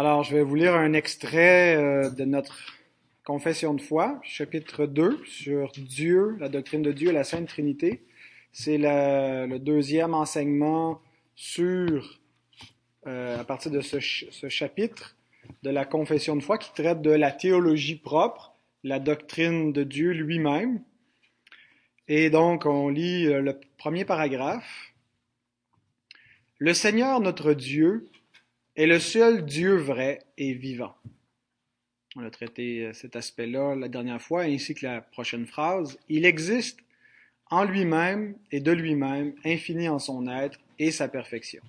Alors, je vais vous lire un extrait euh, de notre confession de foi, chapitre 2, sur Dieu, la doctrine de Dieu et la Sainte Trinité. C'est le deuxième enseignement sur, euh, à partir de ce, chapitre de la confession de foi qui traite de la théologie propre, la doctrine de Dieu lui-même. Et donc, on lit euh, le premier paragraphe. Le Seigneur notre Dieu est le seul Dieu vrai et vivant. On a traité euh, cet aspect-là la dernière fois, ainsi que la prochaine phrase. Il existe en lui-même et de lui-même, infini en son être et sa perfection.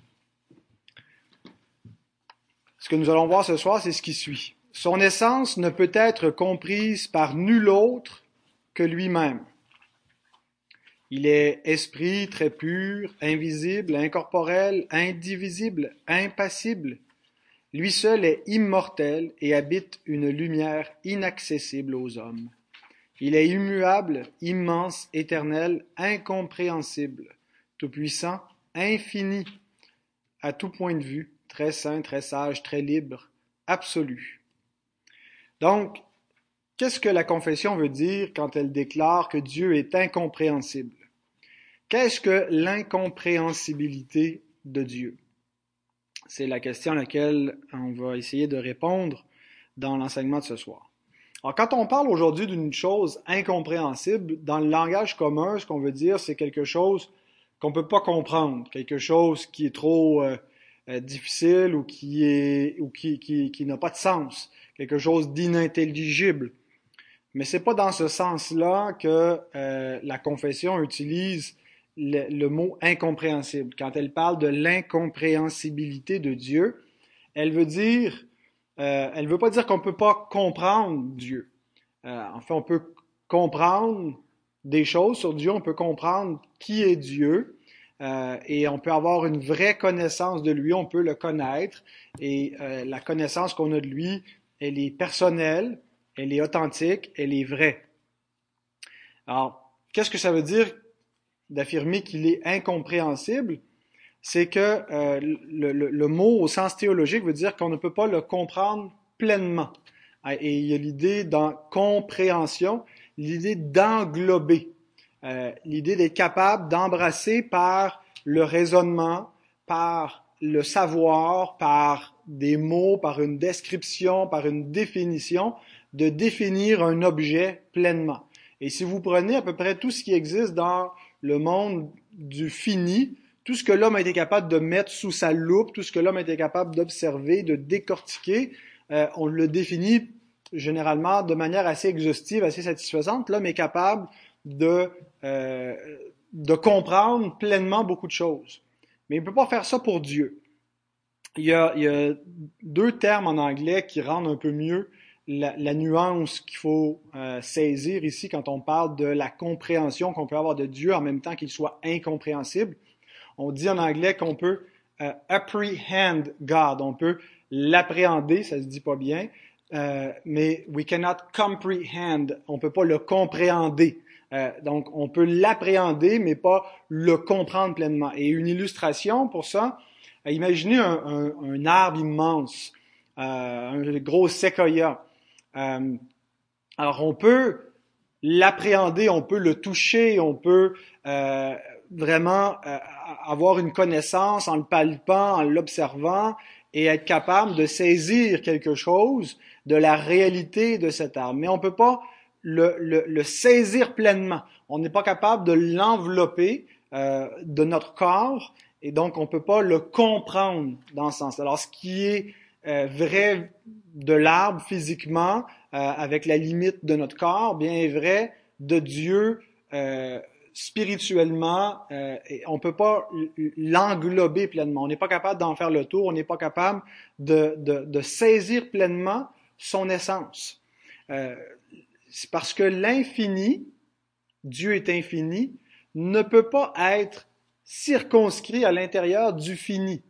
Ce que nous allons voir ce soir, c'est ce qui suit. Son essence ne peut être comprise par nul autre que lui-même. Il est esprit très pur, invisible, incorporel, indivisible, impassible. Lui seul est immortel et habite une lumière inaccessible aux hommes. Il est immuable, immense, éternel, incompréhensible, tout-puissant, infini, à tout point de vue, très saint, très sage, très libre, absolu. Donc, qu'est-ce que la confession veut dire quand elle déclare que Dieu est incompréhensible? Qu'est-ce que l'incompréhensibilité de Dieu? C'est la question à laquelle on va essayer de répondre dans l'enseignement de ce soir. Alors, quand on parle aujourd'hui d'une chose incompréhensible, dans le langage commun, ce qu'on veut dire, c'est quelque chose qu'on ne peut pas comprendre, quelque chose qui est trop euh, euh, difficile ou qui est ou qui, qui, qui n'a pas de sens, quelque chose d'inintelligible. Mais c'est pas dans ce sens-là que euh, la confession utilise le, mot incompréhensible. Quand elle parle de l'incompréhensibilité de Dieu, elle veut dire, euh, elle veut pas dire qu'on ne peut pas comprendre Dieu. Euh, en fait, on peut comprendre des choses sur Dieu, on peut comprendre qui est Dieu, euh, et on peut avoir une vraie connaissance de lui, on peut le connaître, et euh, la connaissance qu'on a de lui, elle est personnelle, elle est authentique, elle est vraie. Alors, qu'est-ce que ça veut dire d'affirmer qu'il est incompréhensible, c'est que euh, le, mot au sens théologique veut dire qu'on ne peut pas le comprendre pleinement. Ah, et il y a l'idée dans compréhension, l'idée d'englober, euh, l'idée d'être capable d'embrasser par le raisonnement, par le savoir, par des mots, par une description, par une définition, de définir un objet pleinement. Et si vous prenez à peu près tout ce qui existe dans le monde du fini, tout ce que l'homme a été capable de mettre sous sa loupe, tout ce que l'homme a été capable d'observer, de décortiquer, euh, on le définit généralement de manière assez exhaustive, assez satisfaisante. L'homme est capable de, euh, de comprendre pleinement beaucoup de choses. Mais il ne peut pas faire ça pour Dieu. Il y, a, il y a deux termes en anglais qui rendent un peu mieux la, nuance qu'il faut euh, saisir ici quand on parle de la compréhension qu'on peut avoir de Dieu en même temps qu'il soit incompréhensible. On dit en anglais qu'on peut euh, apprehend God, on peut l'appréhender, ça se dit pas bien, euh, mais we cannot comprehend, on peut pas le compréhender. donc on peut l'appréhender, mais pas le comprendre pleinement. Et une illustration pour ça, imaginez un, un, un arbre immense, un gros séquoia. Euh, alors on peut l'appréhender, on peut le toucher, on peut euh, vraiment euh, avoir une connaissance en le palpant, en l'observant et être capable de saisir quelque chose de la réalité de cet arbre. Mais on ne peut pas le, le, le, saisir pleinement. On n'est pas capable de l'envelopper euh, de notre corps et donc on ne peut pas le comprendre dans ce sens. Alors ce qui est euh, vrai de l'arbre physiquement, euh, avec la limite de notre corps, bien est vrai de Dieu euh, spirituellement. et on peut pas l'englober pleinement. On n'est pas capable d'en faire le tour. On n'est pas capable de, de, de, saisir pleinement son essence. C'est parce que l'infini, Dieu est infini, ne peut pas être circonscrit à l'intérieur du fini.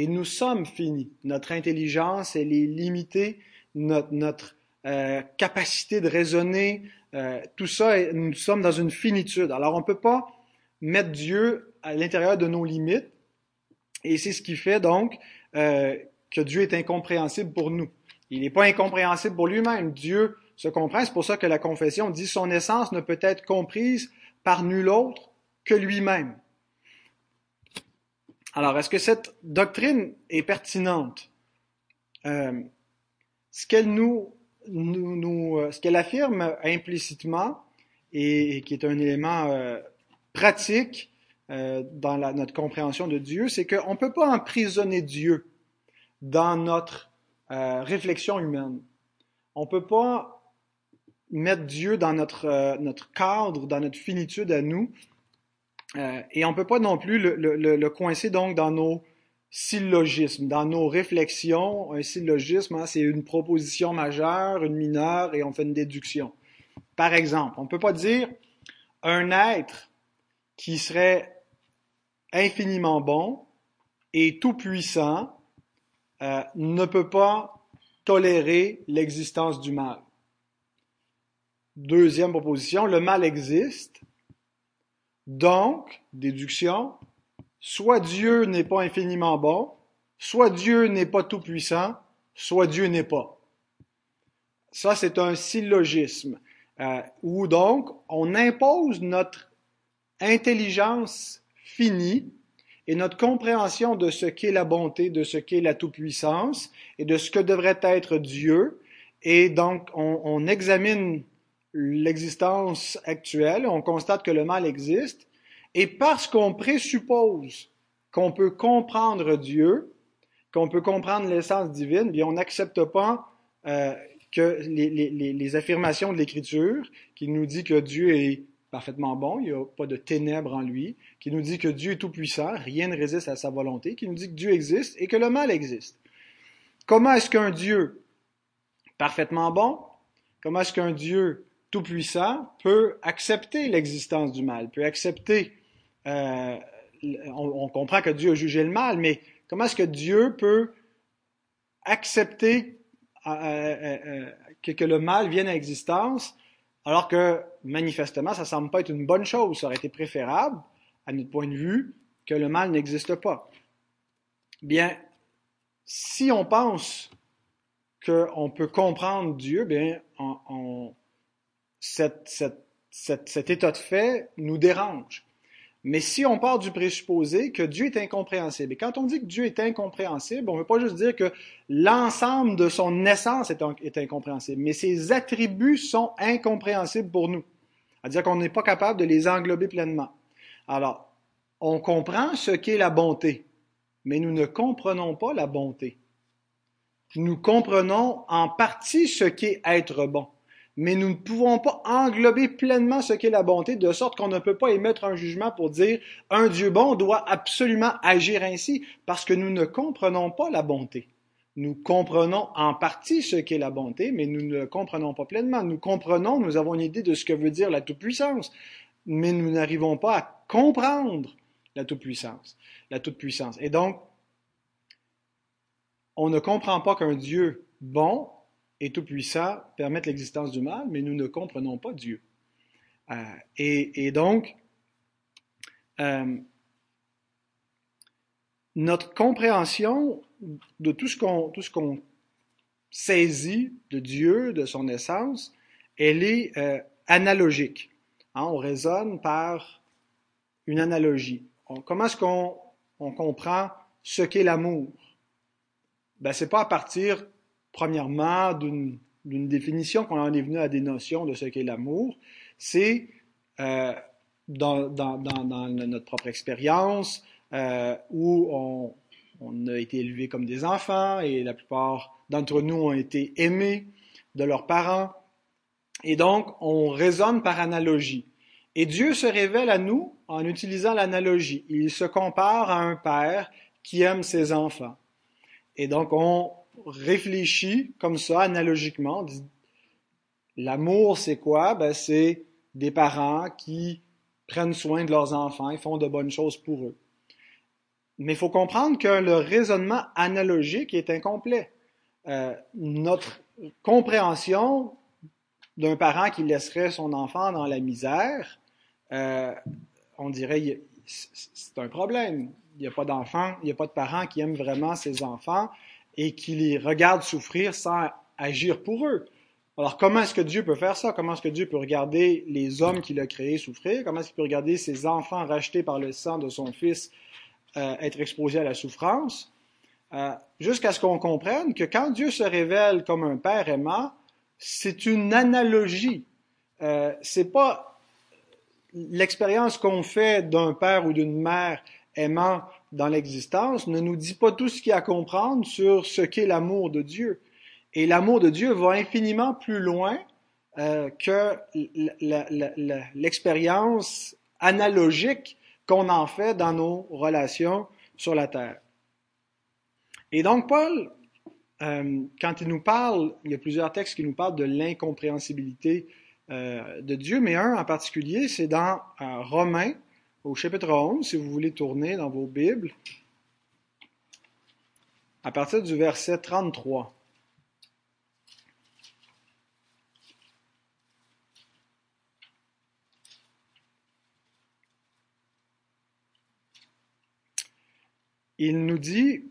Et nous sommes finis. Notre intelligence, elle est limitée. Notre, euh, capacité de raisonner, euh, tout ça, nous sommes dans une finitude. Alors, on ne peut pas mettre Dieu à l'intérieur de nos limites. Et c'est ce qui fait donc euh, que Dieu est incompréhensible pour nous. Il n'est pas incompréhensible pour lui-même. Dieu se comprend. C'est pour ça que la confession dit son essence ne peut être comprise par nul autre que lui-même. Alors, est-ce que cette doctrine est pertinente? Euh, ce qu'elle nous, euh, ce qu'elle affirme implicitement et, qui est un élément euh, pratique dans notre compréhension de Dieu, c'est qu'on ne peut pas emprisonner Dieu dans notre réflexion humaine. On ne peut pas mettre Dieu dans notre cadre, dans notre finitude à nous, et on ne peut pas non plus le, coincer donc dans nos syllogismes, dans nos réflexions. Un syllogisme, hein, c'est une proposition majeure, une mineure, et on fait une déduction. Par exemple, on ne peut pas dire un être qui serait infiniment bon et tout-puissant euh, ne peut pas tolérer l'existence du mal. Deuxième proposition, le mal existe. Donc, déduction, soit Dieu n'est pas infiniment bon, soit Dieu n'est pas tout-puissant, soit Dieu n'est pas. Ça, c'est un syllogisme, euh, où donc on impose notre intelligence finie et notre compréhension de ce qu'est la bonté, de ce qu'est la toute-puissance et de ce que devrait être Dieu. Et donc, on, on examine l'existence actuelle, on constate que le mal existe, et parce qu'on présuppose qu'on peut comprendre Dieu, qu'on peut comprendre l'essence divine, bien on n'accepte pas euh, que les, affirmations de l'Écriture qui nous dit que Dieu est parfaitement bon, il n'y a pas de ténèbres en lui, qui nous dit que Dieu est tout-puissant, rien ne résiste à sa volonté, qui nous dit que Dieu existe et que le mal existe. Comment est-ce qu'un Dieu parfaitement bon, comment est-ce qu'un Dieu tout-puissant peut accepter l'existence du mal, peut accepter, euh, on, comprend que Dieu a jugé le mal, mais comment est-ce que Dieu peut accepter euh, euh, que, le mal vienne à existence alors que, manifestement, ça ne semble pas être une bonne chose. Ça aurait été préférable, à notre point de vue, que le mal n'existe pas. Bien, si on pense qu'on peut comprendre Dieu, bien, cet état de fait nous dérange. Mais si on part du présupposé que Dieu est incompréhensible, et quand on dit que Dieu est incompréhensible, on ne veut pas juste dire que l'ensemble de son essence est, incompréhensible, mais ses attributs sont incompréhensibles pour nous. C'est-à-dire qu'on n'est pas capable de les englober pleinement. Alors, on comprend ce qu'est la bonté, mais nous ne comprenons pas la bonté. Nous comprenons en partie ce qu'est être bon mais nous ne pouvons pas englober pleinement ce qu'est la bonté, de sorte qu'on ne peut pas émettre un jugement pour dire un Dieu bon doit absolument agir ainsi, parce que nous ne comprenons pas la bonté. Nous comprenons en partie ce qu'est la bonté, mais nous ne comprenons pas pleinement. Nous comprenons, nous avons une idée de ce que veut dire la toute-puissance, mais nous n'arrivons pas à comprendre la toute-puissance. La toute-puissance. Et donc, on ne comprend pas qu'un Dieu bon et tout-puissant permettent l'existence du mal, mais nous ne comprenons pas Dieu. Euh, et, donc, euh, notre compréhension de tout ce qu'on ce saisit de Dieu, de son essence, elle est euh, analogique. Hein, on raisonne par une analogie. comment est-ce qu'on on comprend ce qu'est l'amour? Ben, c'est pas à partir premièrement, d'une définition qu'on en est venu à des notions de ce qu'est l'amour, c'est euh, dans, notre propre expérience euh, où on, a été élevés comme des enfants et la plupart d'entre nous ont été aimés de leurs parents. Et donc, on raisonne par analogie. Et Dieu se révèle à nous en utilisant l'analogie. Il se compare à un père qui aime ses enfants. Et donc, on, réfléchit comme ça, analogiquement. L'amour, c'est quoi? Ben, c'est des parents qui prennent soin de leurs enfants et font de bonnes choses pour eux. Mais il faut comprendre que le raisonnement analogique est incomplet. Euh, notre compréhension d'un parent qui laisserait son enfant dans la misère, euh, on dirait c'est un problème. Il n'y a pas d'enfant, il n'y a pas de parents qui aiment vraiment ses enfants et qui les regarde souffrir sans agir pour eux. Alors comment est-ce que Dieu peut faire ça? Comment est-ce que Dieu peut regarder les hommes qu'il a créés souffrir? Comment est-ce qu'il peut regarder ses enfants rachetés par le sang de son Fils euh, être exposés à la souffrance? Euh, jusqu'à ce qu'on comprenne que quand Dieu se révèle comme un Père aimant, c'est une analogie. Euh, c'est pas l'expérience qu'on fait d'un père ou d'une mère aimant dans l'existence ne nous dit pas tout ce qu'il y a à comprendre sur ce qu'est l'amour de Dieu. Et l'amour de Dieu va infiniment plus loin euh, que l'expérience analogique qu'on en fait dans nos relations sur la terre. Et donc Paul, euh, quand il nous parle, il y a plusieurs textes qui nous parlent de l'incompréhensibilité euh, de Dieu, mais un en particulier, c'est dans Romains, au chapitre 11, si vous voulez tourner dans vos Bibles, à partir du verset 33. Il nous dit,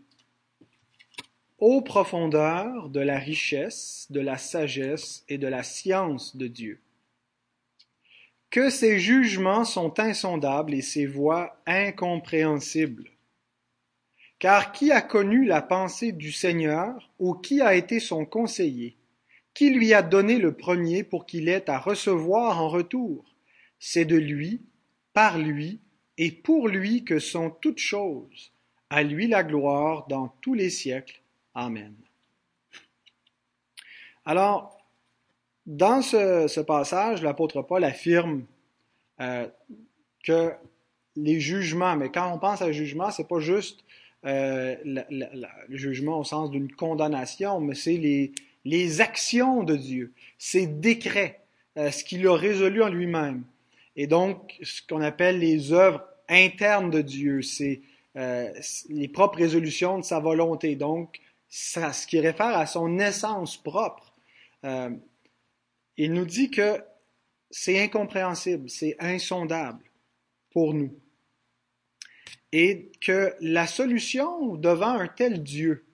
Ô profondeur de la richesse, de la sagesse et de la science de Dieu! Que ses jugements sont insondables et ses voies incompréhensibles! Car qui a connu la pensée du Seigneur, ou qui a été son conseiller? Qui lui a donné le premier pour qu'il ait à recevoir en retour? C'est de lui, par lui et pour lui que sont toutes choses. À lui la gloire dans tous les siècles. Amen. Alors, dans ce, passage, l'apôtre Paul affirme euh, que les jugements, mais quand on pense à jugement, c'est pas juste euh, le jugement au sens d'une condamnation, mais c'est les, les actions de Dieu, ses décrets, euh, ce qu'il a résolu en lui-même. Et donc, ce qu'on appelle les œuvres internes de Dieu, c'est les propres résolutions de sa volonté. Donc, ce qui réfère à son essence propre. Euh, il nous dit que c'est incompréhensible, c'est insondable pour nous. Et que la solution devant un tel Dieu,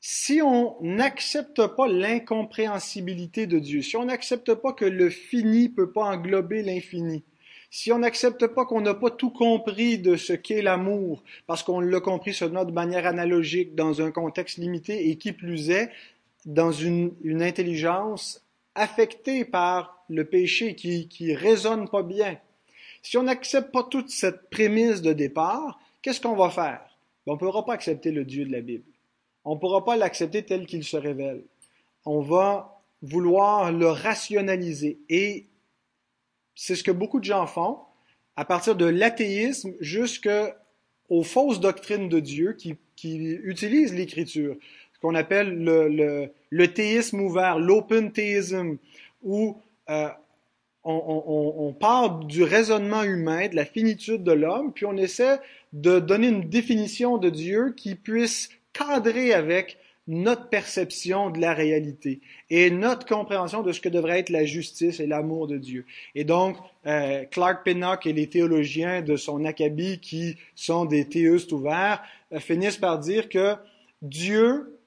si on n'accepte pas l'incompréhensibilité de Dieu, si on n'accepte pas que le fini ne peut pas englober l'infini, si on n'accepte pas qu'on n'a pas tout compris de ce qu'est l'amour, parce qu'on l'a compris seulement de manière analogique, dans un contexte limité, et qui plus est, dans une, intelligence affectée par le péché, qui, qui résonne pas bien. Si on n'accepte pas toute cette prémisse de départ, qu'est-ce qu'on va faire? Ben, on ne pourra pas accepter le Dieu de la Bible. On ne pourra pas l'accepter tel qu'il se révèle. On va vouloir le rationaliser. Et c'est ce que beaucoup de gens font, à partir de l'athéisme jusqu'aux fausses doctrines de Dieu qui, utilisent l'Écriture, qu'on appelle le, théisme ouvert, l'open theism, où euh, on, on, part du raisonnement humain, de la finitude de l'homme, puis on essaie de donner une définition de Dieu qui puisse cadrer avec notre perception de la réalité et notre compréhension de ce que devrait être la justice et l'amour de Dieu. Et donc, euh, Clark Pinnock et les théologiens de son acabit, qui sont des théistes ouverts, euh, finissent par dire que Dieu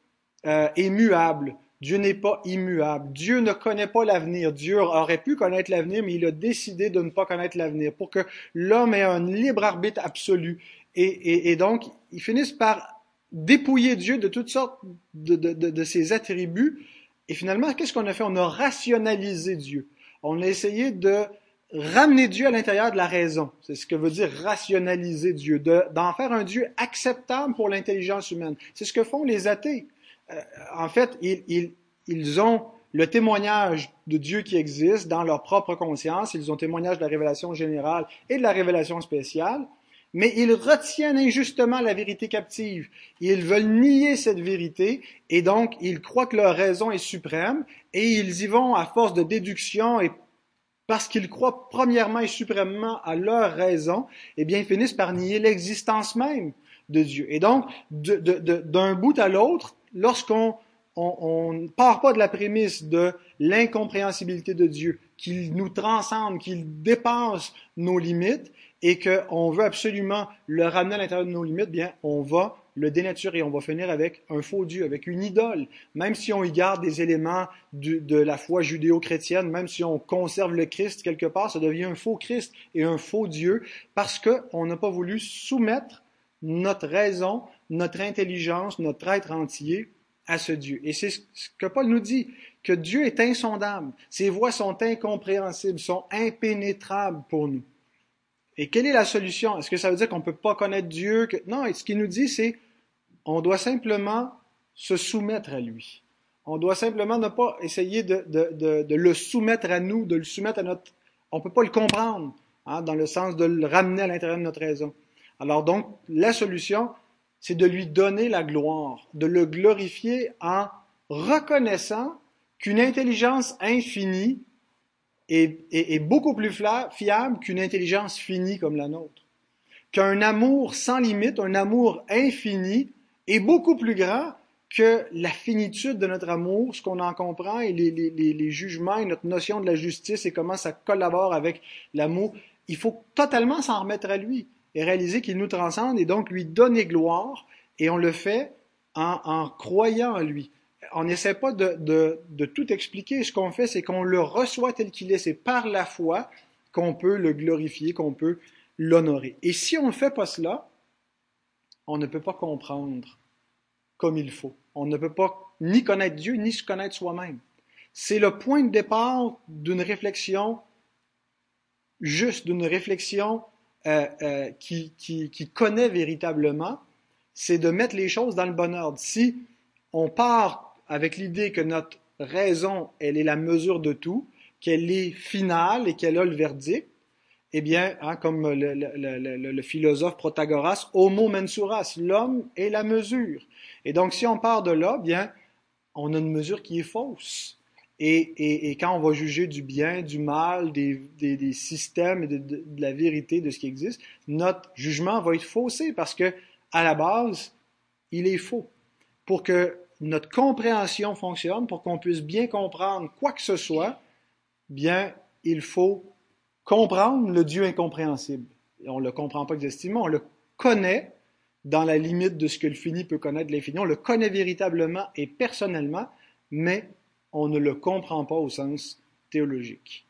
euh, est muable. Dieu n'est pas immuable. Dieu ne connaît pas l'avenir. Dieu aurait pu connaître l'avenir, mais il a décidé de ne pas connaître l'avenir pour que l'homme ait un libre arbitre absolu. Et, donc, ils finissent par dépouiller Dieu de toutes sortes de, ses attributs. Et finalement, qu'est-ce qu'on a fait? On a rationalisé Dieu. On a essayé de ramener Dieu à l'intérieur de la raison. C'est ce que veut dire rationaliser Dieu, d'en faire un Dieu acceptable pour l'intelligence humaine. C'est ce que font les athées. Euh, en fait, ils, ont le témoignage de Dieu qui existe dans leur propre conscience, ils ont témoignage de la révélation générale et de la révélation spéciale, mais ils retiennent injustement la vérité captive. Ils veulent nier cette vérité et donc ils croient que leur raison est suprême et ils y vont à force de déduction et parce qu'ils croient premièrement et suprêmement à leur raison, eh bien ils finissent par nier l'existence même de Dieu. Et donc, d'un bout à l'autre, lorsqu'on on ne part pas de la prémisse de l'incompréhensibilité de Dieu, qu'il nous transcende, qu'il dépasse nos limites et qu'on veut absolument le ramener à l'intérieur de nos limites, bien, on va le dénaturer on va finir avec un faux Dieu, avec une idole. Même si on y garde des éléments de la foi judéo-chrétienne, même si on conserve le Christ quelque part, ça devient un faux Christ et un faux Dieu parce qu'on n'a pas voulu soumettre notre raison, notre intelligence, notre être entier à ce Dieu. Et c'est ce que Paul nous dit, que Dieu est insondable. Ses voies sont incompréhensibles, sont impénétrables pour nous. Et quelle est la solution? Est-ce que ça veut dire qu'on ne peut pas connaître Dieu? Non, et ce qu'il nous dit, c'est on doit simplement se soumettre à lui. On doit simplement ne pas essayer de, le soumettre à nous, de le soumettre à notre... On ne peut pas le comprendre, hein, dans le sens de le ramener à l'intérieur de notre raison. Alors donc, la solution, c'est de lui donner la gloire, de le glorifier en reconnaissant qu'une intelligence infinie est, beaucoup plus fiable qu'une intelligence finie comme la nôtre. Qu'un amour sans limite, un amour infini, est beaucoup plus grand que la finitude de notre amour, ce qu'on en comprend, et les, jugements et notre notion de la justice et comment ça collabore avec l'amour. Il faut totalement s'en remettre à lui et réaliser qu'il nous transcende et donc lui donner gloire. Et on le fait en, croyant en lui. On n'essaie pas de, de, de, tout expliquer. Ce qu'on fait, c'est qu'on le reçoit tel qu'il est. C'est par la foi qu'on peut le glorifier, qu'on peut l'honorer. Et si on ne fait pas cela, on ne peut pas comprendre comme il faut. On ne peut pas ni connaître Dieu, ni se connaître soi-même. C'est le point de départ d'une réflexion juste, d'une réflexion euh, euh, qui, qui, connaît véritablement, c'est de mettre les choses dans le bon ordre. Si on part avec l'idée que notre raison, elle est la mesure de tout, qu'elle est finale et qu'elle a le verdict, eh bien, hein, comme le, le, le, philosophe Protagoras, homo mensuras, l'homme est la mesure. Et donc, si on part de là, bien, on a une mesure qui est fausse. Et, quand on va juger du bien, du mal, des, systèmes et de, la vérité de ce qui existe, notre jugement va être faussé parce que, à la base, il est faux. Pour que notre compréhension fonctionne, pour qu'on puisse bien comprendre quoi que ce soit, bien, il faut comprendre le Dieu incompréhensible. on ne le comprend pas exactement, on le connaît dans la limite de ce que le fini peut connaître l'infini. On le connaît véritablement et personnellement, mais on ne le comprend pas au sens théologique.